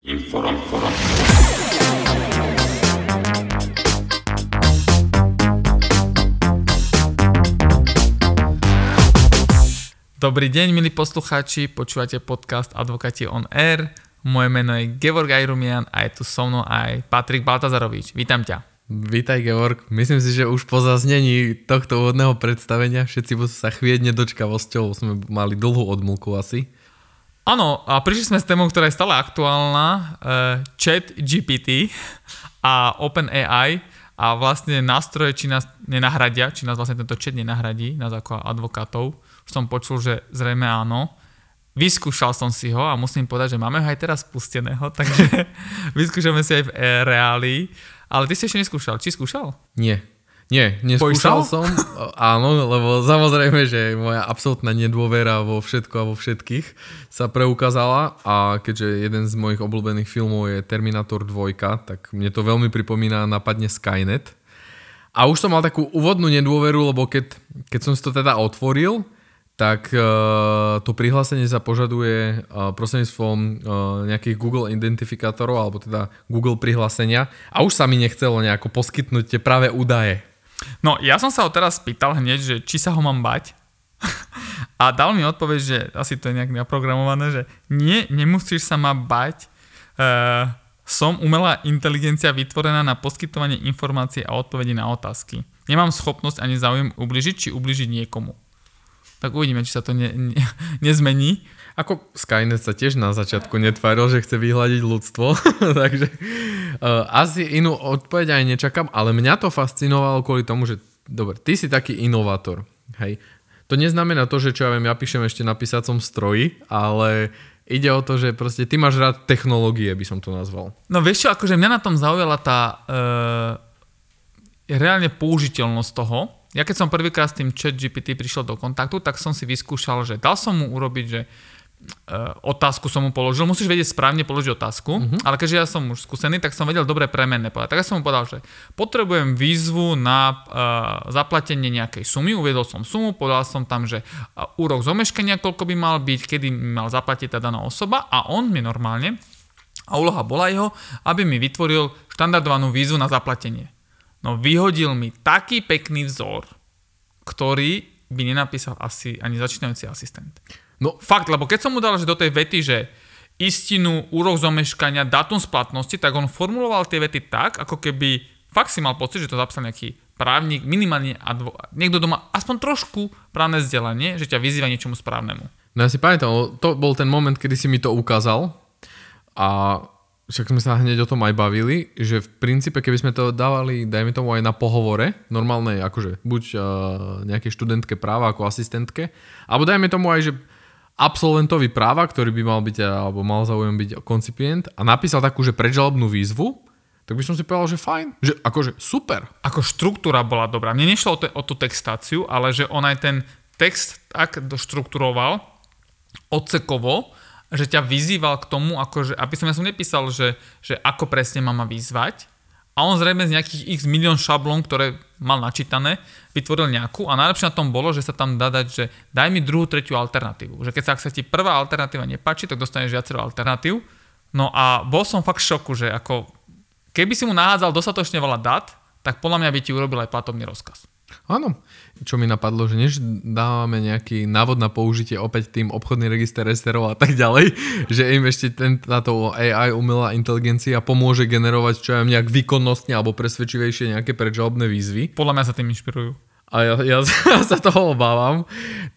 Inform, inform. Dobrý deň, milí poslucháči, počúvate podcast Advokati on Air. Moje meno je Gevorg Ajrumian a je tu so mnou aj Patrik Baltazarovič. Vítam ťa. Vítaj Georg, myslím si, že už po zaznení tohto úvodného predstavenia všetci sa chvieť nedočkavosťou, sme mali dlhú odmlku asi. Áno, a prišli sme s témou, ktorá je stále aktuálna, uh, chat GPT a OpenAI a vlastne nástroje, či nás nenahradia, či nás vlastne tento chat nenahradí, nás ako advokátov. Už som počul, že zrejme áno. Vyskúšal som si ho a musím povedať, že máme ho aj teraz spusteného, takže vyskúšame si aj v e, reálii. Ale ty si ešte neskúšal. Či skúšal? Nie. Nie, neskúšal som, áno, lebo samozrejme, že moja absolútna nedôvera vo všetko a vo všetkých sa preukázala a keďže jeden z mojich obľúbených filmov je Terminator 2, tak mne to veľmi pripomína napadne Skynet. A už som mal takú úvodnú nedôveru, lebo keď, keď som si to teda otvoril, tak uh, to prihlásenie sa požaduje uh, prostredníctvom uh, nejakých Google identifikátorov alebo teda Google prihlásenia a už sa mi nechcelo nejako poskytnúť tie práve údaje. No, ja som sa ho teraz spýtal hneď, že či sa ho mám bať. a dal mi odpoveď, že asi to je nejak naprogramované, že nie, nemusíš sa ma bať. Uh, som umelá inteligencia vytvorená na poskytovanie informácií a odpovedí na otázky. Nemám schopnosť ani záujem ubližiť či ubližiť niekomu tak uvidíme, či sa to ne, ne, nezmení. Ako Skynet sa tiež na začiatku netváril, že chce vyhľadiť ľudstvo, takže uh, asi inú odpoveď aj nečakám, ale mňa to fascinovalo kvôli tomu, že dobre, ty si taký inovátor, hej. To neznamená to, že čo ja viem, ja píšem ešte na písacom stroji, ale ide o to, že proste ty máš rád technológie, by som to nazval. No vieš čo, akože mňa na tom zaujala tá uh, reálne použiteľnosť toho, ja keď som prvýkrát s tým chat GPT prišiel do kontaktu, tak som si vyskúšal, že dal som mu urobiť, že otázku som mu položil, musíš vedieť správne položiť otázku, uh-huh. ale keďže ja som už skúsený, tak som vedel dobre premenné povedať. Tak ja som mu povedal, že potrebujem výzvu na uh, zaplatenie nejakej sumy, uviedol som sumu, povedal som tam, že uh, úrok zomeškania, koľko by mal byť, kedy mal zaplatiť tá daná osoba a on mi normálne, a úloha bola jeho, aby mi vytvoril štandardovanú výzvu na zaplatenie. No vyhodil mi taký pekný vzor, ktorý by nenapísal asi ani začínajúci asistent. No fakt, lebo keď som mu dal že do tej vety, že istinu, úrok zomeškania, dátum splatnosti, tak on formuloval tie vety tak, ako keby fakt si mal pocit, že to zapísal nejaký právnik, minimálne advo- niekto doma aspoň trošku právne vzdelanie, že ťa vyzýva niečomu správnemu. No ja si pamätám, to bol ten moment, kedy si mi to ukázal a však sme sa hneď o tom aj bavili, že v princípe, keby sme to dávali, dajme tomu aj na pohovore, normálnej, akože buď uh, nejaké študentke práva ako asistentke, alebo dajme tomu aj, že absolventovi práva, ktorý by mal byť, alebo mal záujem byť koncipient a napísal takú, že predžalobnú výzvu, tak by som si povedal, že fajn, že akože super. Ako štruktúra bola dobrá. Mne nešlo o, te, o tú textáciu, ale že on aj ten text tak doštruktúroval, odsekovo, že ťa vyzýval k tomu, akože, aby som ja som nepísal, že, že ako presne ma vyzvať, a on zrejme z nejakých x milión šablón, ktoré mal načítané, vytvoril nejakú a najlepšie na tom bolo, že sa tam dá dať, že daj mi druhú, tretiu alternatívu. Že keď sa, ak sa ti prvá alternatíva nepáči, tak dostaneš viacero alternatív. No a bol som fakt v šoku, že ako keby si mu nahádzal dostatočne veľa dát, tak podľa mňa by ti urobil aj platobný rozkaz. Áno, čo mi napadlo, že než dávame nejaký návod na použitie opäť tým obchodný register resterov a tak ďalej, že im ešte ten, táto AI umelá inteligencia pomôže generovať čo ja nejak výkonnostne alebo presvedčivejšie nejaké predžalobné výzvy. Podľa mňa sa tým inšpirujú. A ja, ja sa toho obávam,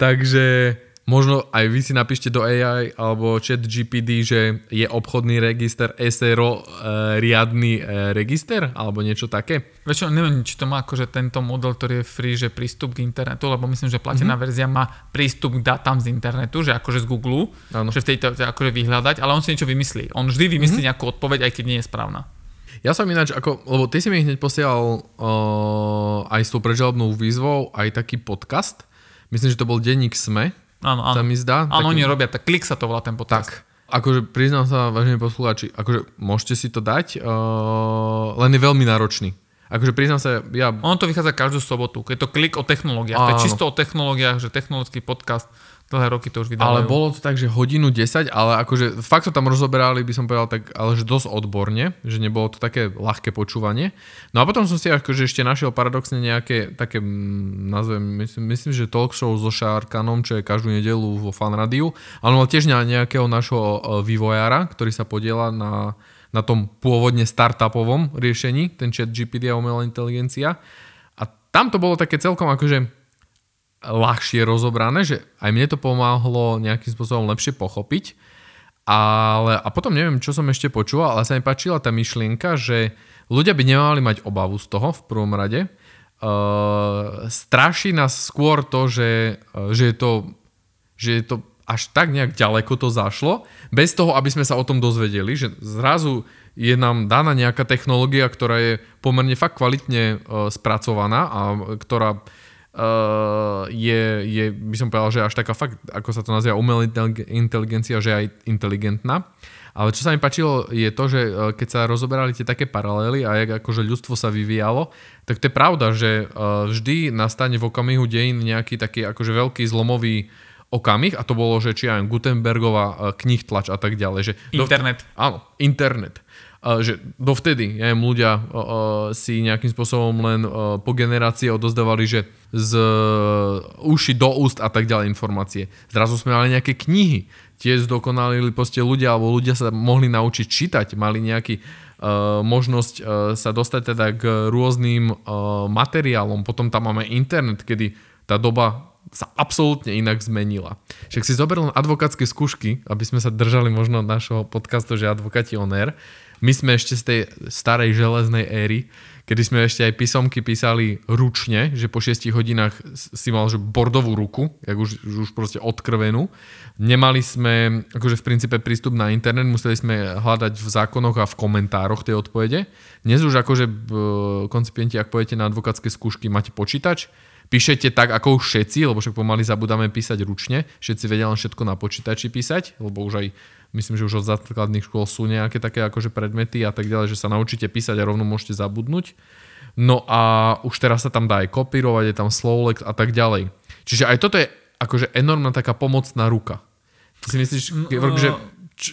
takže Možno aj vy si napíšte do AI alebo chat GPD, že je obchodný register SRO e, riadny e, register alebo niečo také? Vieš čo, neviem, či to má akože tento model, ktorý je free, že prístup k internetu, lebo myslím, že platená mm-hmm. verzia má prístup k datám z internetu, že akože z Google, ano. že v tejto akože vyhľadať, ale on si niečo vymyslí. On vždy vymyslí mm-hmm. nejakú odpoveď, aj keď nie je správna. Ja som ináč, ako, lebo ty si mi hneď posielal uh, aj s tou prežalobnou výzvou aj taký podcast. Myslím, že to bol denník SME, Áno, áno. Sa mi zdá. Áno, taký... oni robia, tak klik sa to volá ten podcast. Tak. Akože priznám sa, vážení poslucháči, akože môžete si to dať, uh, len je veľmi náročný. Akože priznám sa, ja... Ono to vychádza každú sobotu, keď to klik o technológiách. To je čisto o technológiách, že technologický podcast, dlhé roky to už vydávajú. Ale bolo to tak, že hodinu 10, ale akože fakt to tam rozoberali, by som povedal tak, ale že dosť odborne, že nebolo to také ľahké počúvanie. No a potom som si akože ešte našiel paradoxne nejaké také, mm, nazvem, myslím, myslím že talk show so Šarkanom, čo je každú nedelu vo Fan Radiu, ale mal tiež nejakého našho e, vývojára, ktorý sa podiela na, na tom pôvodne startupovom riešení, ten chat GPT a umelá inteligencia. A tam to bolo také celkom akože ľahšie rozobrané, že aj mne to pomáhlo nejakým spôsobom lepšie pochopiť. Ale, a potom neviem, čo som ešte počúval, ale sa mi páčila tá myšlienka, že ľudia by nemali mať obavu z toho v prvom rade. Uh, straší nás skôr to, že, uh, že, je to, že je to až tak nejak ďaleko to zašlo, bez toho, aby sme sa o tom dozvedeli, že zrazu je nám daná nejaká technológia, ktorá je pomerne fakt kvalitne uh, spracovaná a ktorá uh, je, je, by som povedal, že až taká fakt, ako sa to nazýva, umelá inteligencia, že aj inteligentná. Ale čo sa mi páčilo je to, že uh, keď sa rozoberali tie také paralely a jak akože ľudstvo sa vyvíjalo, tak to je pravda, že uh, vždy nastane v okamihu dejín nejaký taký akože veľký zlomový okamih a to bolo, že či aj Gutenbergová knih tlač a tak ďalej. Že internet. Do, áno, internet že dovtedy ja neviem, ľudia si nejakým spôsobom len po generácie odozdávali, že z uši do úst a tak ďalej informácie. Zrazu sme mali nejaké knihy, tiež zdokonalili proste ľudia, alebo ľudia sa mohli naučiť čítať, mali nejaký uh, možnosť uh, sa dostať teda k rôznym materiálom. Potom tam máme internet, kedy tá doba sa absolútne inak zmenila. Však si zober len advokátske skúšky, aby sme sa držali možno našho podcastu, že advokáti on air, my sme ešte z tej starej železnej éry, kedy sme ešte aj písomky písali ručne, že po 6 hodinách si mal že bordovú ruku, jak už, už proste odkrvenú. Nemali sme akože v princípe prístup na internet, museli sme hľadať v zákonoch a v komentároch tie odpovede. Dnes už akože koncipienti, ak pojete na advokátske skúšky, máte počítač, píšete tak, ako už všetci, lebo však pomaly zabudáme písať ručne, všetci vedia len všetko na počítači písať, lebo už aj myslím, že už od základných škôl sú nejaké také akože predmety a tak ďalej, že sa naučíte písať a rovno môžete zabudnúť. No a už teraz sa tam dá aj kopírovať, je tam Slowlex a tak ďalej. Čiže aj toto je akože enormná taká pomocná ruka. Ty si myslíš, no, že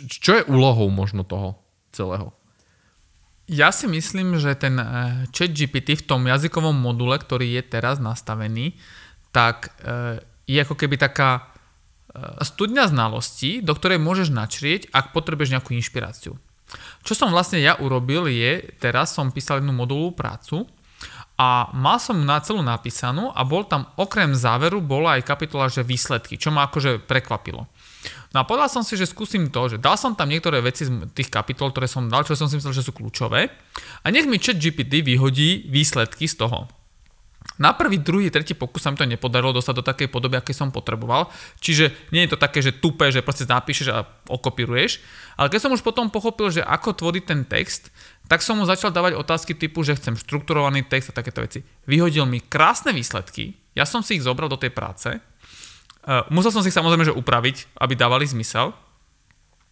čo je úlohou možno toho celého? Ja si myslím, že ten eh, chat GPT v tom jazykovom module, ktorý je teraz nastavený, tak eh, je ako keby taká studňa znalostí, do ktorej môžeš načrieť, ak potrebuješ nejakú inšpiráciu. Čo som vlastne ja urobil je, teraz som písal jednu modulovú prácu a mal som na celú napísanú a bol tam okrem záveru bola aj kapitola, že výsledky, čo ma akože prekvapilo. No a povedal som si, že skúsim to, že dal som tam niektoré veci z tých kapitol, ktoré som dal, čo som si myslel, že sú kľúčové a nech mi chat GPT vyhodí výsledky z toho. Na prvý, druhý, tretí pokus sa mi to nepodarilo dostať do takej podoby, aké som potreboval. Čiže nie je to také, že tupé, že proste napíšeš a okopíruješ. Ale keď som už potom pochopil, že ako tvoriť ten text, tak som mu začal dávať otázky typu, že chcem štrukturovaný text a takéto veci. Vyhodil mi krásne výsledky, ja som si ich zobral do tej práce, uh, musel som si ich samozrejme že upraviť, aby dávali zmysel.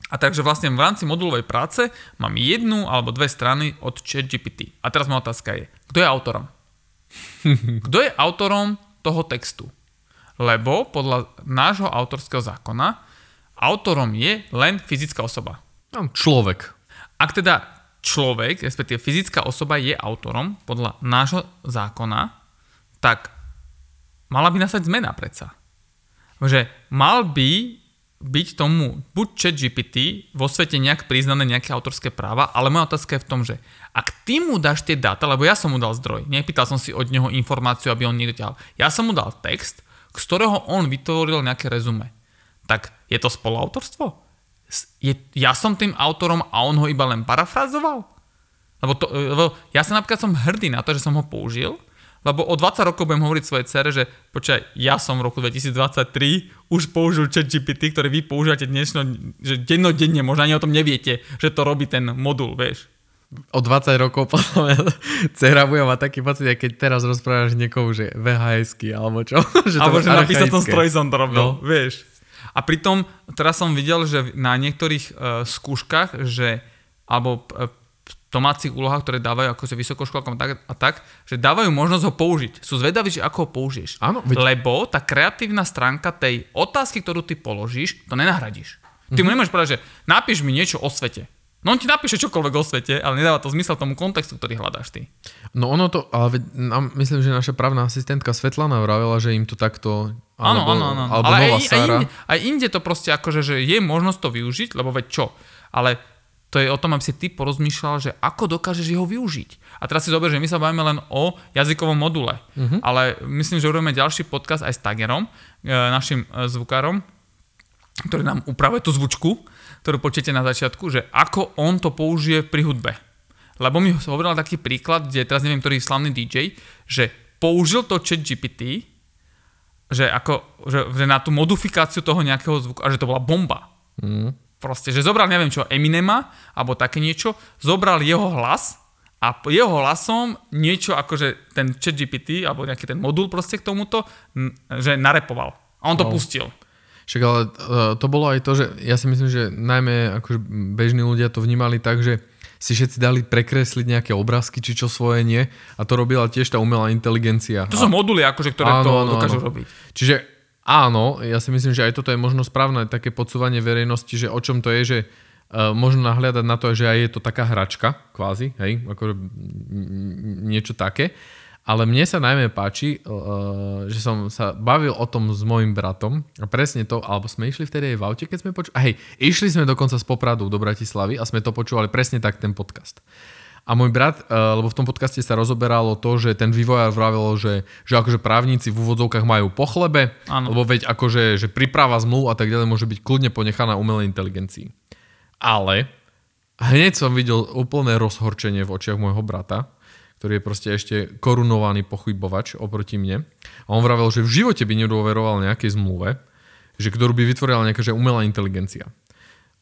A takže vlastne v rámci modulovej práce mám jednu alebo dve strany od ChatGPT. A teraz moja otázka je, kto je autorom? Kto je autorom toho textu? Lebo podľa nášho autorského zákona autorom je len fyzická osoba. Človek. Ak teda človek, respektíve fyzická osoba je autorom podľa nášho zákona, tak mala by nastať zmena predsa. Že mal by byť tomu buď chat GPT vo svete nejak priznané nejaké autorské práva, ale moja otázka je v tom, že ak ty mu dáš tie dáta, lebo ja som mu dal zdroj, nepýtal som si od neho informáciu, aby on niekto ťahal. Ja som mu dal text, z ktorého on vytvoril nejaké rezume. Tak je to spoluautorstvo? Je, ja som tým autorom a on ho iba len parafrazoval? Lebo, to, lebo ja sa napríklad som hrdý na to, že som ho použil, lebo o 20 rokov budem hovoriť svojej cere, že počkaj, ja som v roku 2023 už použil chat GPT, ktorý vy používate dnešno, že dennodenne, možno ani o tom neviete, že to robí ten modul, vieš. O 20 rokov ja, dcera bude mať taký pocit, keď teraz rozprávaš niekomu, že vhs alebo čo. že alebo že napísať tom stroj som to robil, no. vieš. A pritom teraz som videl, že na niektorých uh, skúškach, že alebo uh, domácich úlohách, ktoré dávajú akože vysokoškolkom a tak, a tak, že dávajú možnosť ho použiť. Sú zvedaví, že ako ho použiješ. Áno, veď- Lebo tá kreatívna stránka tej otázky, ktorú ty položíš, to nenahradíš. Ty mu nemôžeš povedať, že napíš mi niečo o svete. No on ti napíše čokoľvek o svete, ale nedáva to zmysel tomu kontextu, ktorý hľadáš ty. No ono to, ale nám, myslím, že naša právna asistentka Svetlana vravela, že im to takto... Áno, áno, áno. Ale aj, aj, inde, aj inde to proste akože, že je možnosť to využiť, lebo veď čo? Ale to je o tom, aby si ty porozmýšľal, že ako dokážeš jeho využiť. A teraz si zober, že my sa bavíme len o jazykovom module. Uh-huh. Ale myslím, že urobíme ďalší podcast aj s Tagerom, e, našim e, zvukárom, ktorý nám upravuje tú zvučku, ktorú počujete na začiatku, že ako on to použije pri hudbe. Lebo mi hovoril taký príklad, kde teraz neviem, ktorý slavný DJ, že použil to chat GPT, že, ako, že, že na tú modifikáciu toho nejakého zvuku, a že to bola bomba. Mm. Proste, že zobral, neviem čo, Eminema, alebo také niečo, zobral jeho hlas a jeho hlasom niečo akože ten chat GPT, alebo nejaký ten modul proste k tomuto, že narepoval. A on to Wow. pustil. Však ale uh, to bolo aj to, že ja si myslím, že najmä akože bežní ľudia to vnímali tak, že si všetci dali prekresliť nejaké obrázky, či čo svoje nie. A to robila tiež tá umelá inteligencia. To sú moduly, akože, ktoré Áno, to áno, dokážu áno. robiť. Čiže áno, ja si myslím, že aj toto je možno správne také podsúvanie verejnosti, že o čom to je, že uh, možno nahliadať na to, že aj je to taká hračka, kvázi, hej, ako niečo také. Ale mne sa najmä páči, uh, že som sa bavil o tom s mojim bratom a presne to, alebo sme išli vtedy aj v aute, keď sme počuli, a hej, išli sme dokonca z Popradu do Bratislavy a sme to počúvali presne tak ten podcast. A môj brat, uh, lebo v tom podcaste sa rozoberalo to, že ten vývojár vravel, že, že akože právnici v úvodzovkách majú po chlebe, Áno. lebo veď akože že príprava zmluv a tak ďalej môže byť kľudne ponechaná umelej inteligencii. Ale hneď som videl úplné rozhorčenie v očiach môjho brata, ktorý je proste ešte korunovaný pochybovač oproti mne. A on vravel, že v živote by nedôveroval nejakej zmluve, že ktorú by vytvorila nejaká že umelá inteligencia.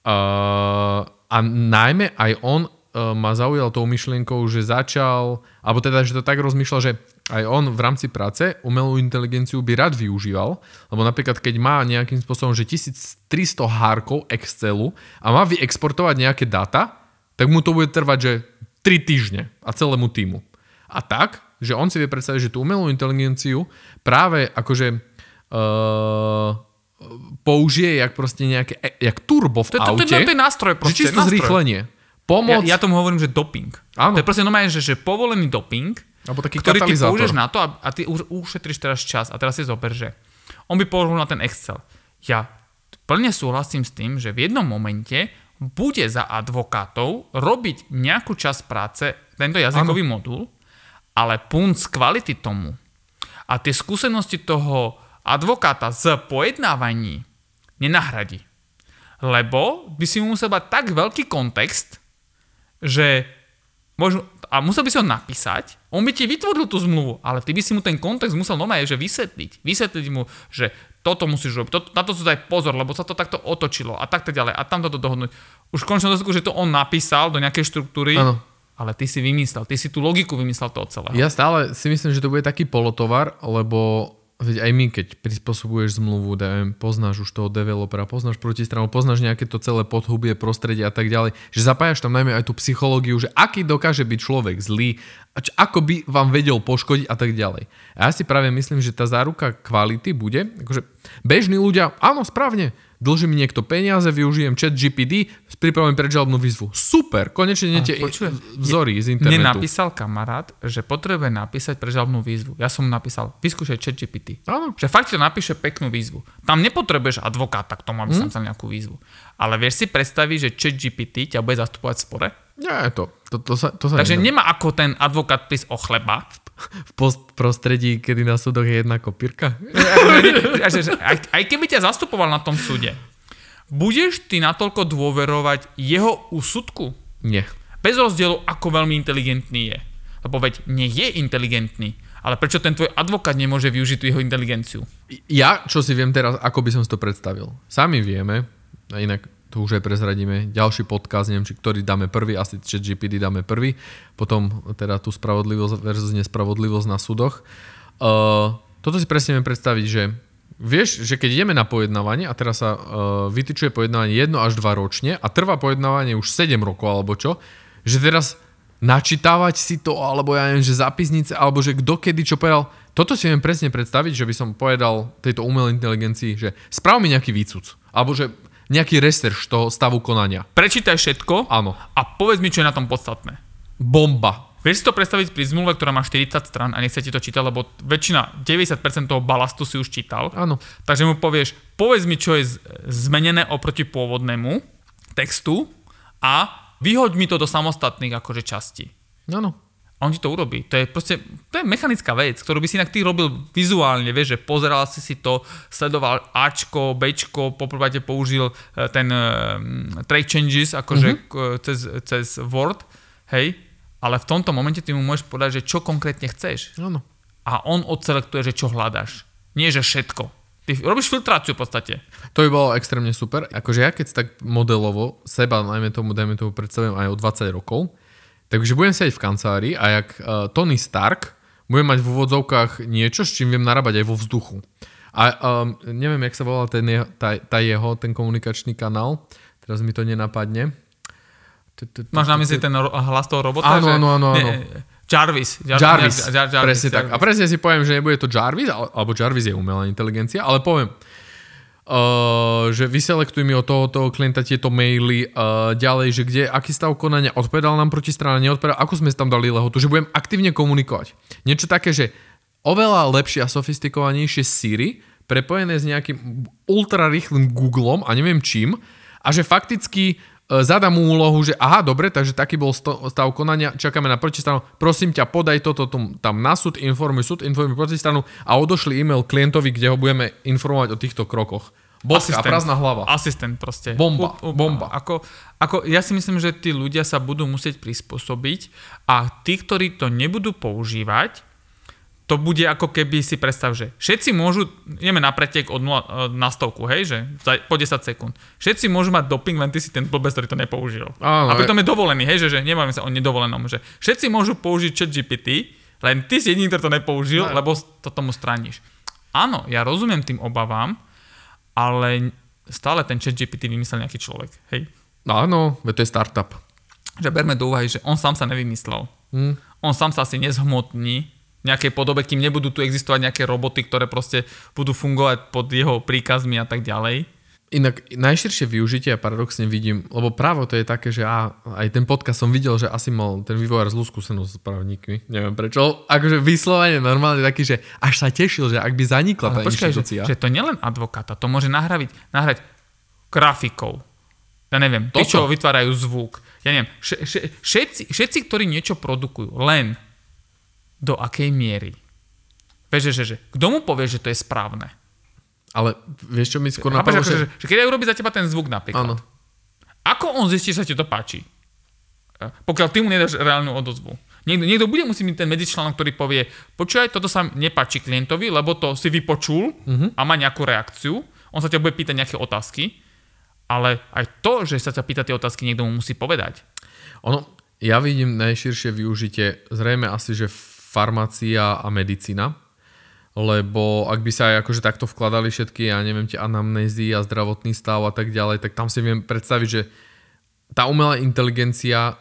Uh, a najmä aj on ma zaujal tou myšlienkou, že začal, alebo teda, že to tak rozmýšľal, že aj on v rámci práce umelú inteligenciu by rád využíval, lebo napríklad keď má nejakým spôsobom, že 1300 hárkov Excelu a má vyexportovať nejaké dáta, tak mu to bude trvať, že 3 týždne a celému týmu. A tak, že on si vie predstaviť, že tú umelú inteligenciu práve akože uh, použije jak proste nejaké, e, jak turbo v To, to, to, aute, to, to je nástroj že proste. čisto nástroj. zrýchlenie. Ja, Pomoc, ja tomu hovorím, že doping. Áno. To je proste normálne, že, že povolený doping, alebo taký ktorý ty použiješ na to a, a ty už ušetríš teraz čas. A teraz si zober, že on by použil na ten Excel. Ja plne súhlasím s tým, že v jednom momente bude za advokátov robiť nejakú časť práce tento jazykový ano. modul, ale punt z kvality tomu a tie skúsenosti toho advokáta z pojednávaní nenahradí. Lebo by si mu musel mať tak veľký kontext, že možno, a musel by si ho napísať, on by ti vytvoril tú zmluvu, ale ty by si mu ten kontext musel normálne že vysvetliť. Vysvetliť mu, že toto musíš robiť, toto, na to si daj pozor, lebo sa to takto otočilo a takto ďalej a tamto to dohodnúť. Už v končnom dôsledku, že to on napísal do nejakej štruktúry, Áno. ale ty si vymyslel, ty si tú logiku vymyslel toho celého. Ja stále si myslím, že to bude taký polotovar, lebo veď aj my, keď prispôsobuješ zmluvu, dajme, poznáš už toho developera, poznáš protistranu, poznáš nejaké to celé podhubie, prostredie a tak ďalej, že zapájaš tam najmä aj tú psychológiu, že aký dokáže byť človek zlý, ako by vám vedel poškodiť a tak ďalej. A ja si práve myslím, že tá záruka kvality bude, akože bežní ľudia, áno, správne, dlží mi niekto peniaze, využijem chat GPD, pripravujem predžalobnú výzvu. Super, konečne počuj, vzory z Mne internetu. napísal kamarát, že potrebuje napísať prežalobnú výzvu. Ja som mu napísal, vyskúšaj chat GPT. Áno. Že fakt ti to napíše peknú výzvu. Tam nepotrebuješ advokáta k tomu, aby Mhm. mm. tam nejakú výzvu. Ale vieš si predstaviť, že chat GPT ťa bude zastupovať v spore? Nie, to, to, to sa, to sa Takže nedá. nemá ako ten advokát prísť o chleba. v post prostredí, kedy na súdoch je jedna kopírka? aj, aj keby ťa zastupoval na tom súde, budeš ty natoľko dôverovať jeho úsudku? Nie. Bez rozdielu, ako veľmi inteligentný je. Lebo veď nie je inteligentný. Ale prečo ten tvoj advokát nemôže využiť tú jeho inteligenciu? Ja, čo si viem teraz, ako by som si to predstavil. Sami vieme, a inak to už aj prezradíme, ďalší podcast, neviem, či ktorý dáme prvý, asi chat GPD dáme prvý, potom teda tú spravodlivosť versus nespravodlivosť na súdoch. Uh, toto si presne viem predstaviť, že vieš, že keď ideme na pojednávanie a teraz sa uh, vytyčuje pojednávanie 1 až 2 ročne a trvá pojednávanie už 7 rokov alebo čo, že teraz načítavať si to, alebo ja neviem, že zapisnice, alebo že kto kedy čo povedal. Toto si viem presne predstaviť, že by som povedal tejto umelej inteligencii, že sprav mi nejaký výcuc. Alebo že nejaký research toho stavu konania. Prečítaj všetko Áno. a povedz mi, čo je na tom podstatné. Bomba. Vieš si to predstaviť pri zmluve, ktorá má 40 stran a nechce ti to čítať, lebo väčšina, 90% toho balastu si už čítal. Áno. Takže mu povieš, povedz mi, čo je zmenené oproti pôvodnému textu a vyhoď mi to do samostatných akože častí. Áno. A on ti to urobí. To je proste, to je mechanická vec, ktorú by si inak ty robil vizuálne, vieš, že pozeral si si to, sledoval Ačko, Bčko, poprvé použil eh, ten uh, track changes, akože mm-hmm. cez, cez Word, hej, ale v tomto momente ty mu môžeš povedať, že čo konkrétne chceš. Áno. A on odselektuje, že čo hľadáš. Nie, že všetko. Ty robíš filtráciu v podstate. To by bolo extrémne super. Akože ja keď tak modelovo seba, najmä tomu, dajme tomu, predstavujem aj o 20 rokov, takže budem sedieť v kancelárii a jak uh, Tony Stark budem mať v úvodzovkách niečo, s čím viem narábať aj vo vzduchu. A um, neviem, jak sa volá ten jeho, tá, tá jeho, ten komunikačný kanál, teraz mi to nenapadne. Máš na mysli ten hlas toho robota? Áno, áno, áno, Jarvis. Jar- Jarvis, Jar- Jar- Jarvis, presne tak. A presne si poviem, že nebude to Jarvis, ale- alebo Jarvis je umelá inteligencia, ale poviem, uh, že vyselektuj mi od toho, toho klienta tieto maily, uh, ďalej, že kde, aký stav konania, odpovedal nám protistrana, neodpovedal, ako sme tam dali lehotu, že budem aktívne komunikovať. Niečo také, že oveľa lepšie a sofistikovanejšie Siri, prepojené s nejakým ultra rýchlym Googlom a neviem čím, a že fakticky e, zadám mu úlohu, že aha, dobre, takže taký bol stav konania, čakáme na protistranu, prosím ťa, podaj toto tam na súd, informuj súd, informuj protistranu a odošli e-mail klientovi, kde ho budeme informovať o týchto krokoch. Bodka, Asistent. prázdna hlava. Asistent proste. Bomba, U- u- bomba. Ako, ako, ja si myslím, že tí ľudia sa budú musieť prispôsobiť a tí, ktorí to nebudú používať, to bude ako keby si predstav, že všetci môžu, ideme na pretek od 0 na stovku, hej, že za, po 10 sekúnd. Všetci môžu mať doping, len ty si ten blbec, ktorý to nepoužil. Áno, a pritom je dovolený, hej, že, že nebavíme sa o nedovolenom, že všetci môžu použiť chat GPT, len ty si jediný, ktorý to nepoužil, No. lebo to tomu straníš. Áno, ja rozumiem tým obavám, ale stále ten chat GPT vymyslel nejaký človek, hej. Áno, to je startup. Že berme do úvahy, že on sám sa nevymyslel. Hm. On sám sa asi nezhmotní v nejakej podobe, kým nebudú tu existovať nejaké roboty, ktoré proste budú fungovať pod jeho príkazmi a tak ďalej. Inak najširšie využitie ja paradoxne vidím, lebo právo to je také, že á, aj ten podcast som videl, že asi mal ten vývojár zlú skúsenosť s právnikmi. Neviem prečo. Akože vyslovene normálne taký, že až sa tešil, že ak by zanikla tá počkaj, že, inštitúcia. že to nielen advokáta, to môže nahrať, nahrať grafikov. Ja neviem, tí, Toto. čo vytvárajú zvuk. Ja neviem, še, še, všetci, všetci, ktorí niečo produkujú, len do akej miery. Vieš, že, že, že kto mu povie, že to je správne? Ale vieš čo mi skôr napadlo, akože, že... že, že keď aj urobí za teba ten zvuk napríklad. Áno. Ako on zistí, že sa ti to páči? E, Pokiaľ ty mu nedáš reálnu odozvu. Niekto, niekto bude musieť mať ten medzičlánok, ktorý povie, počúvaj, toto sa nepáči klientovi, lebo to si vypočul uh-huh. a má nejakú reakciu. On sa ťa bude pýtať nejaké otázky, ale aj to, že sa ťa pýta tie otázky, niekto mu musí povedať. Ono, ja vidím najširšie využitie zrejme asi, že farmácia a medicína, lebo ak by sa aj akože takto vkladali všetky, ja neviem, tie anamnézy a zdravotný stav a tak ďalej, tak tam si viem predstaviť, že tá umelá inteligencia,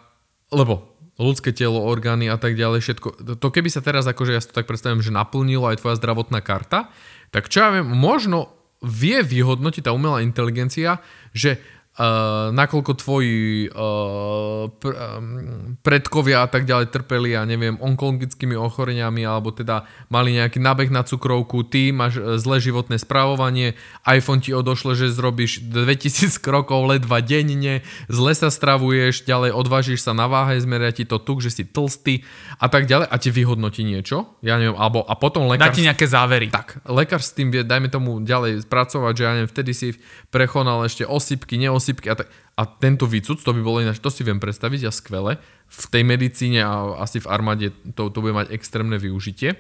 lebo ľudské telo, orgány a tak ďalej, všetko, to- keby sa teraz akože ja si to tak predstavím, že naplnilo aj tvoja zdravotná karta, tak čo ja viem, možno vie vyhodnotiť tá umelá inteligencia, že uh, nakoľko tvoji uh, pr- um, predkovia a tak ďalej trpeli, ja neviem, onkologickými ochoreniami, alebo teda mali nejaký nábeh na cukrovku, ty máš e, zlé životné správovanie, iPhone ti odošle, že zrobíš 2000 krokov ledva denne, zle sa stravuješ, ďalej odvážiš sa na váhe, zmeria ti to tuk, že si tlstý a tak ďalej a ti vyhodnotí niečo, ja neviem, alebo a potom Dá lekár... ti nejaké závery. Tak, lekár s tým vie, dajme tomu ďalej spracovať, že ja neviem, vtedy si prechonal ešte osypky, neosypky a tak. A tento výcud, to by bolo ináč, to si viem predstaviť a skvele. V tej medicíne a asi v armáde to, to bude mať extrémne využitie.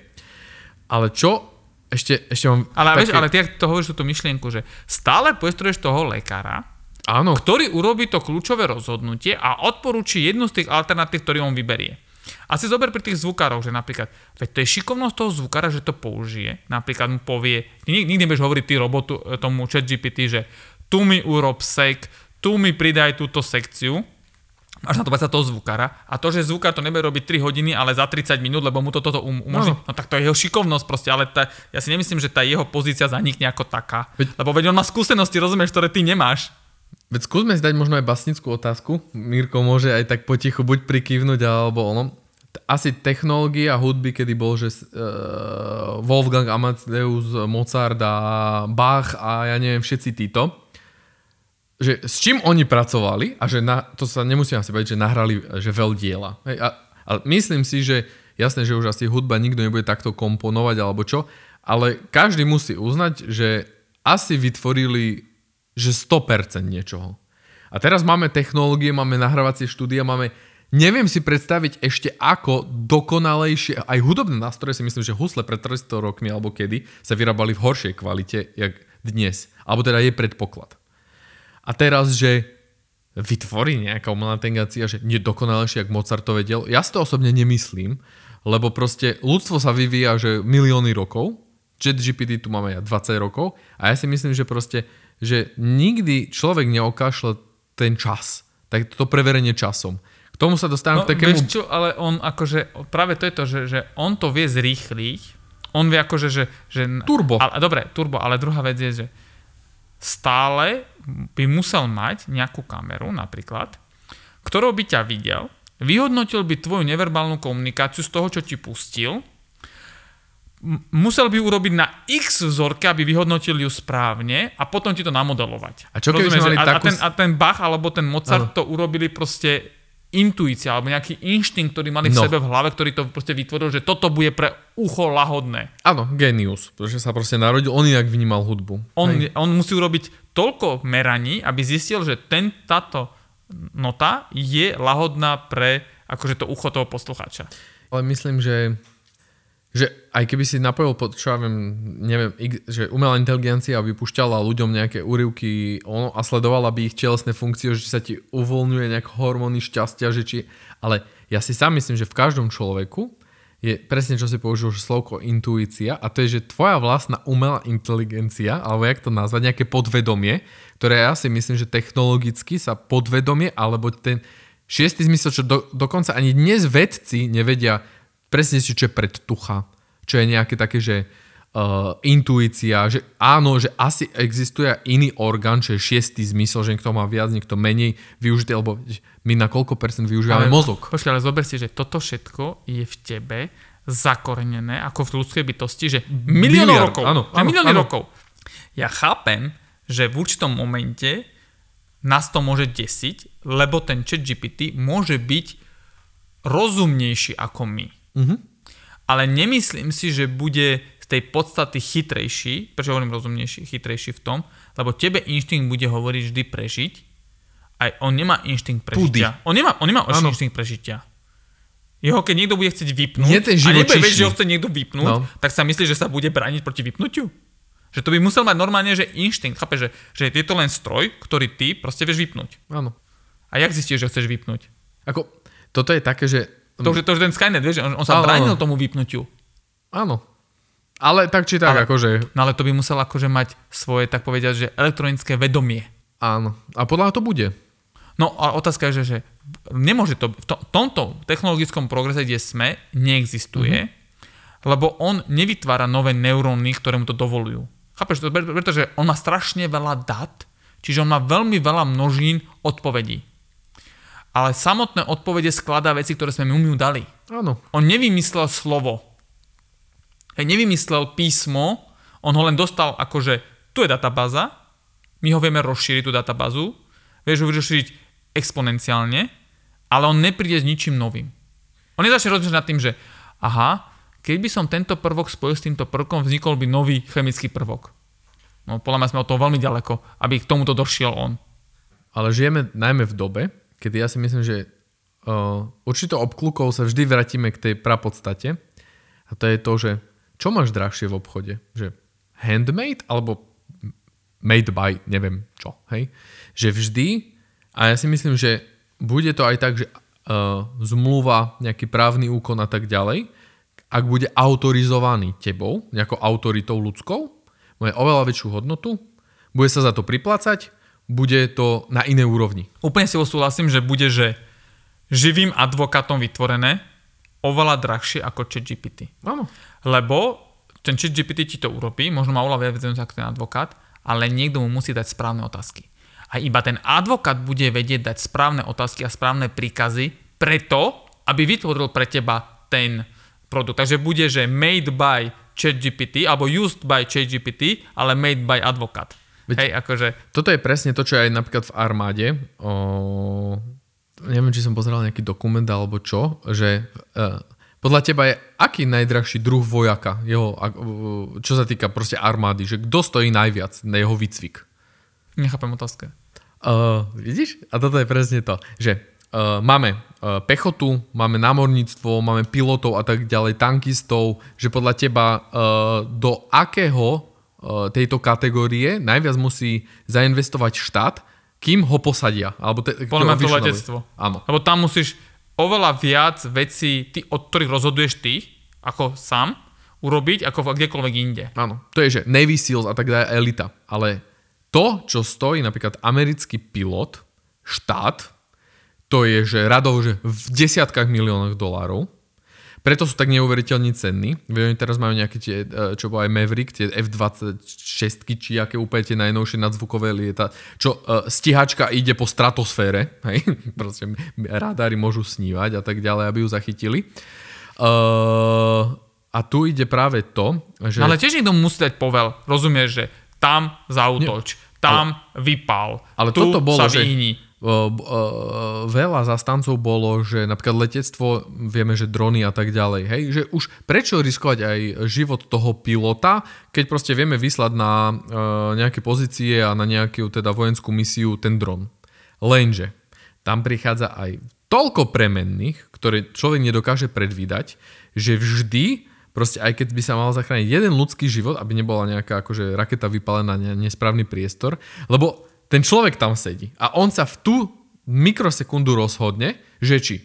Ale čo ešte, ešte mám Ale, také... vieš, ale ty to hovoríš túto myšlienku, že stále postruješ toho lekára, Áno, ktorý urobí to kľúčové rozhodnutie a odporúči jednu z tých alternatív, ktorý on vyberie. A si zober pri tých zvukároch, že napríklad, veď to je šikovnosť toho zvukára, že to použije. Napríklad mu povie, nik- nikdy nebudeš hovoriť ty robotu, e, tomu chat GPT, že tu mi urob sek, tu mi pridaj túto sekciu. až na to sa toho zvukára. A to, že zvukár to nebude robiť 3 hodiny, ale za 30 minút, lebo mu to toto um- umožní, no. no tak to je jeho šikovnosť proste, ale tá, ja si nemyslím, že tá jeho pozícia zanikne ako taká. Veď, lebo veď on má skúsenosti, rozumieš, ktoré ty nemáš. Veď skúsme si dať možno aj basnickú otázku. Mirko môže aj tak potichu buď prikývnuť, alebo ono. Asi technológia hudby, kedy bol, že uh, Wolfgang Amadeus, Mozart a Bach a ja neviem, všetci títo že s čím oni pracovali a že na, to sa nemusím asi povedať, že nahrali že veľ diela. Hej, a, a myslím si, že jasné, že už asi hudba nikto nebude takto komponovať alebo čo, ale každý musí uznať, že asi vytvorili že 100% niečoho. A teraz máme technológie, máme nahrávacie štúdia, máme Neviem si predstaviť ešte ako dokonalejšie, aj hudobné nástroje si myslím, že husle pred 300 rokmi alebo kedy sa vyrábali v horšej kvalite, jak dnes. Alebo teda je predpoklad. A teraz, že vytvorí nejaká umelá inteligencia, že nedokonalejšie ako Mozartové dielo. Ja si to osobne nemyslím, lebo proste ľudstvo sa vyvíja, že milióny rokov, Chat GPT tu máme ja 20 rokov a ja si myslím, že proste, že nikdy človek neokašle ten čas, tak to preverenie časom. K tomu sa dostávam no, k takému... Vieš čo, ale on akože, práve to je to, že, že on to vie zrýchliť, on vie akože, že... že turbo. Ale, dobre, turbo, ale druhá vec je, že stále by musel mať nejakú kameru napríklad, ktorou by ťa videl, vyhodnotil by tvoju neverbálnu komunikáciu z toho, čo ti pustil, musel by urobiť na x vzorke, aby vyhodnotil ju správne a potom ti to namodelovať. A čo keby Rozumieš, mali a, takú... a, ten, a ten Bach alebo ten Mozart ano. to urobili proste intuícia alebo nejaký inštinkt, ktorý mali v no. sebe v hlave, ktorý to proste vytvoril, že toto bude pre ucho lahodné. Áno, genius, pretože sa proste narodil, on inak vnímal hudbu. On, on musí urobiť toľko meraní, aby zistil, že ten, táto nota je lahodná pre akože to ucho toho poslucháča. Ale myslím, že že aj keby si napojil pod, čo ja viem, neviem, že umelá inteligencia vypušťala ľuďom nejaké úryvky ono, a sledovala by ich telesné funkcie, že sa ti uvoľňuje nejak hormóny šťastia, že či... Ale ja si sám myslím, že v každom človeku je presne, čo si použil, že slovko intuícia a to je, že tvoja vlastná umelá inteligencia, alebo jak to nazvať, nejaké podvedomie, ktoré ja si myslím, že technologicky sa podvedomie, alebo ten šiestý zmysel, čo do, dokonca ani dnes vedci nevedia presne si, čo je predtucha, čo je nejaké také, že uh, intuícia, že áno, že asi existuje iný orgán, čo je šiestý zmysel, že niekto má viac, niekto menej využitý, lebo my na koľko percent využívame ale, mozog. Počkaj, ale zober si, že toto všetko je v tebe zakorenené ako v ľudskej bytosti, že miliónov rokov. Áno, áno, milióny áno. rokov. Ja chápem, že v určitom momente nás to môže desiť, lebo ten chat GPT môže byť rozumnejší ako my. Mm-hmm. Ale nemyslím si, že bude z tej podstaty chytrejší, prečo hovorím rozumnejší, chytrejší v tom, lebo tebe inštinkt bude hovoriť vždy prežiť, aj on nemá inštinkt prežitia. Pudy. On nemá, on nemá inštinkt prežitia. Jeho keď niekto bude chcieť vypnúť Nie ten a nebude vedieť, že ho chce niekto vypnúť, no. tak sa myslí, že sa bude brániť proti vypnutiu. Že to by musel mať normálne, že inštinkt. Chápe, že, že je to len stroj, ktorý ty proste vieš vypnúť. Áno. A jak zistíš, že chceš vypnúť? Ako, toto je také, že to už, to už ten Skynet, vieš, on, on sa áno, bránil tomu vypnutiu. Áno. Ale tak či tak, ale, akože... No ale to by musel akože mať svoje, tak povediať, že elektronické vedomie. Áno. A podľa to bude. No a otázka je, že, že nemôže to, v to, tomto technologickom progrese, kde sme, neexistuje, mm-hmm. lebo on nevytvára nové neuróny, ktoré mu to dovolujú. Chápeš to? Pretože on má strašne veľa dát, čiže on má veľmi veľa množín odpovedí ale samotné odpovede skladá veci, ktoré sme mu dali. Áno. On nevymyslel slovo. Hej, nevymyslel písmo, on ho len dostal akože tu je databáza, my ho vieme rozšíriť tú databázu, vieš ho rozšíriť exponenciálne, ale on nepríde s ničím novým. On nezačne rozmýšľať nad tým, že aha, keď by som tento prvok spojil s týmto prvkom, vznikol by nový chemický prvok. No podľa mňa sme od toho veľmi ďaleko, aby k tomuto došiel on. Ale žijeme najmä v dobe, kedy ja si myslím, že uh, určitou obklukou sa vždy vrátime k tej prapodstate a to je to, že čo máš drahšie v obchode? Že handmade alebo made by neviem čo, hej? Že vždy, a ja si myslím, že bude to aj tak, že uh, zmluva, nejaký právny úkon a tak ďalej, ak bude autorizovaný tebou, nejakou autoritou ľudskou, bude oveľa väčšiu hodnotu, bude sa za to priplácať bude to na inej úrovni. Úplne si súhlasím, že bude, že živým advokátom vytvorené, oveľa drahšie ako ChatGPT. Áno. Lebo ten ChatGPT ti to urobí, možno má oveľa viac ako ten advokát, ale niekto mu musí dať správne otázky. A iba ten advokát bude vedieť dať správne otázky a správne príkazy preto, aby vytvoril pre teba ten produkt. Takže bude, že made by ChatGPT alebo used by ChatGPT, ale made by advokát. Veď Hej, akože... Toto je presne to, čo aj napríklad v armáde. O, neviem, či som pozeral nejaký dokument alebo čo, že uh, podľa teba je aký najdrahší druh vojaka, jeho, uh, čo sa týka proste armády, že kto stojí najviac na jeho výcvik? Nechápem otázka. Uh, vidíš? A toto je presne to, že uh, máme uh, pechotu, máme námorníctvo, máme pilotov a tak ďalej, tankistov, že podľa teba uh, do akého tejto kategórie najviac musí zainvestovať štát, kým ho posadia. Alebo te, Podľa mňa to letectvo. Áno. Lebo tam musíš oveľa viac vecí, ty, od ktorých rozhoduješ ty, ako sám, urobiť, ako kdekoľvek inde. Áno. To je, že Navy Seals a tak ďalej, elita. Ale to, čo stojí napríklad americký pilot, štát, to je, že radov, že v desiatkách miliónoch dolárov, preto sú tak neuveriteľne cenní. Oni teraz majú nejaké tie, e, čo bolo aj Maverick, tie F-26, či aké úplne tie najnovšie nadzvukové lieta, čo uh, stíhačka ide po stratosfére, hej? proste rádári môžu snívať a tak ďalej, aby ju zachytili. Uh, a tu ide práve to, že... No ale tiež niekto musí dať povel, rozumieš, že tam zautoč, Nie, tam ale, vypal, ale tu toto bolo, sa vyhni. Že veľa zastancov bolo, že napríklad letectvo, vieme, že drony a tak ďalej, hej, že už prečo riskovať aj život toho pilota, keď proste vieme vyslať na nejaké pozície a na nejakú teda vojenskú misiu ten dron. Lenže tam prichádza aj toľko premenných, ktoré človek nedokáže predvídať, že vždy proste aj keď by sa mal zachrániť jeden ľudský život, aby nebola nejaká akože raketa vypalená na nesprávny priestor, lebo ten človek tam sedí a on sa v tú mikrosekundu rozhodne, že či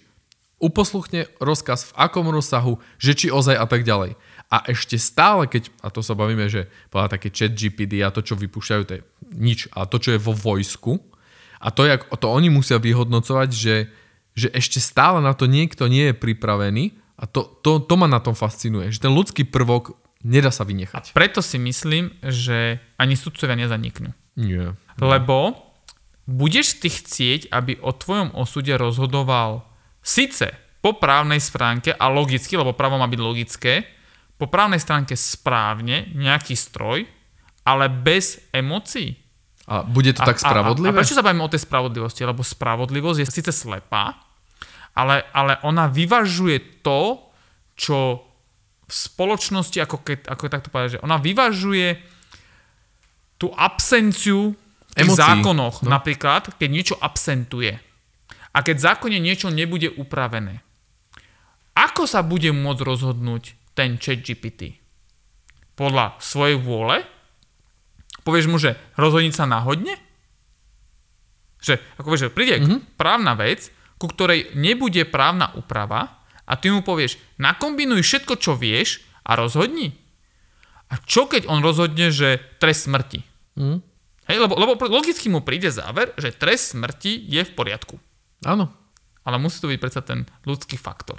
uposluchne rozkaz v akom rozsahu, že či ozaj a tak ďalej. A ešte stále, keď, a to sa bavíme, že povedať také chat GPD a to, čo vypúšťajú, to je nič. A to, čo je vo vojsku, a to, jak, to oni musia vyhodnocovať, že, že ešte stále na to niekto nie je pripravený a to, to, to ma na tom fascinuje, že ten ľudský prvok nedá sa vynechať. A preto si myslím, že ani sudcovia nezaniknú. Nie. Lebo budeš ty chcieť, aby o tvojom osude rozhodoval síce po právnej stránke a logicky, lebo právo má byť logické, po právnej stránke správne nejaký stroj, ale bez emócií. A bude to a, tak spravodlivé? A, a, a prečo sa bavíme o tej spravodlivosti? Lebo spravodlivosť je síce slepá, ale, ale ona vyvažuje to, čo v spoločnosti, ako, keď, ako takto povedať, že ona vyvažuje tú absenciu v tých zákonoch, no. napríklad, keď niečo absentuje a keď v zákone niečo nebude upravené, ako sa bude môcť rozhodnúť ten chat GPT? Podľa svojej vôle? Povieš mu, že rozhodniť sa náhodne? Že, ako vieš, že príde mm-hmm. právna vec, ku ktorej nebude právna úprava a ty mu povieš, nakombinuj všetko, čo vieš a rozhodni. A čo keď on rozhodne, že trest smrti? Mm. Hej, lebo, lebo logicky mu príde záver, že trest smrti je v poriadku. Áno. Ale musí to byť predsa ten ľudský faktor.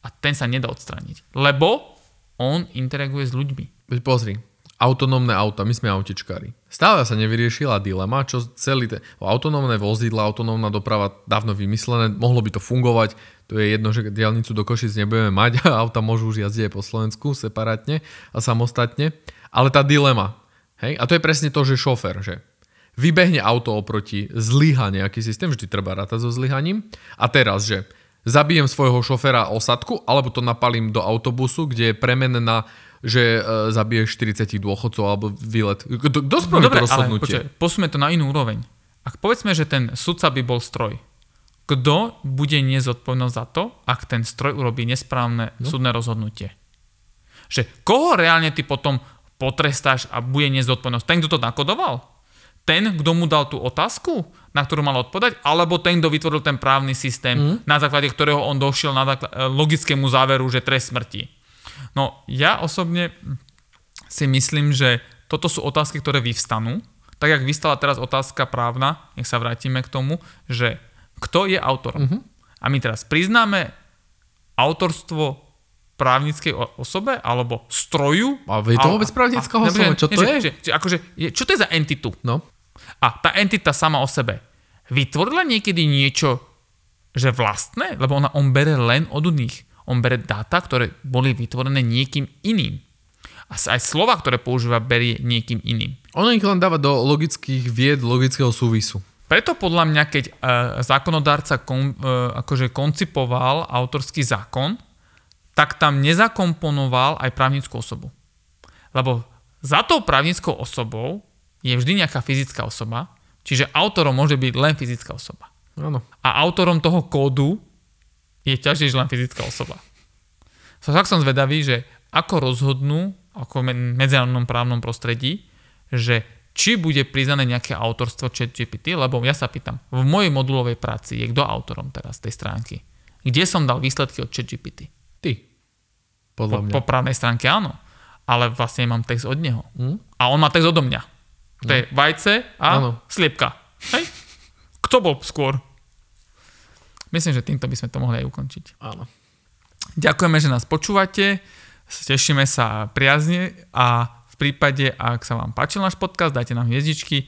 A ten sa nedá odstrániť. Lebo on interaguje s ľuďmi. Veď pozri, autonómne auta, my sme autičkári. Stále sa nevyriešila dilema, čo celý ten... Autonómne vozidla, autonómna doprava dávno vymyslené, mohlo by to fungovať. To je jedno, že diálnicu do Košic nebudeme mať a auta môžu už jazdiť po Slovensku separátne a samostatne. Ale tá dilema, Hej? A to je presne to, že šofer, že vybehne auto oproti, zlyha nejaký systém, vždy treba rátať so zlyhaním. A teraz, že zabijem svojho šoféra osadku, alebo to napalím do autobusu, kde je premenená že e, zabiješ 40 dôchodcov alebo výlet. Kto spraví no, to rozhodnutie? Ale počkej, to na inú úroveň. Ak povedzme, že ten sudca by bol stroj, kto bude nezodpovednosť za to, ak ten stroj urobí nesprávne no. súdne rozhodnutie? Že koho reálne ty potom potrestáš a bude nezodpovednosť. Ten, kto to nakodoval? Ten, kto mu dal tú otázku, na ktorú mal odpovedať? Alebo ten, kto vytvoril ten právny systém, mm. na základe ktorého on došiel na základ, e, logickému záveru, že trest smrti? No, ja osobne si myslím, že toto sú otázky, ktoré vyvstanú. Tak, jak vystala teraz otázka právna, nech sa vrátime k tomu, že kto je autorom. Mm-hmm. A my teraz priznáme autorstvo právnickej osobe alebo stroju. A je to vôbec právnická osoba? Čo to je? Že, že, akože, je? Čo to je za entitu? No. A tá entita sama o sebe vytvorila niekedy niečo, že vlastné? Lebo ona, on bere len od iných. On bere dáta, ktoré boli vytvorené niekým iným. A aj slova, ktoré používa, berie niekým iným. Ono ich len dáva do logických vied, logického súvisu. Preto podľa mňa, keď uh, zákonodárca kon, uh, akože koncipoval autorský zákon, tak tam nezakomponoval aj právnickú osobu. Lebo za tou právnickou osobou je vždy nejaká fyzická osoba, čiže autorom môže byť len fyzická osoba. Áno. A autorom toho kódu je ťažšie len fyzická osoba. So, tak som zvedavý, že ako rozhodnú ako medzinárodnom právnom prostredí, že či bude priznané nejaké autorstvo ChatGPT, lebo ja sa pýtam, v mojej modulovej práci je kto autorom teraz tej stránky? Kde som dal výsledky od ChatGPT? Ty. Podľa Po, mňa. po právnej stránke áno, ale vlastne mám text od neho. Hm? A on má text odo mňa. To je vajce a Áno. sliepka. Hej? Kto bol skôr? Myslím, že týmto by sme to mohli aj ukončiť. Áno. Ďakujeme, že nás počúvate, tešíme sa priazne a v prípade, ak sa vám páčil náš podcast, dajte nám hviezdičky,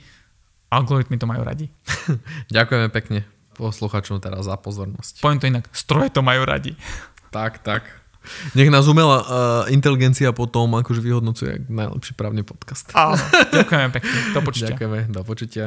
algoritmy to majú radi. Ďakujeme pekne posluchačom teraz za pozornosť. Poviem to inak, stroje to majú radi. Tak, tak. Nech nás umelá uh, inteligencia potom akože vyhodnocuje najlepší právny podcast. Áno, ďakujeme pekne, do počutia. Ďakujeme, do počutia.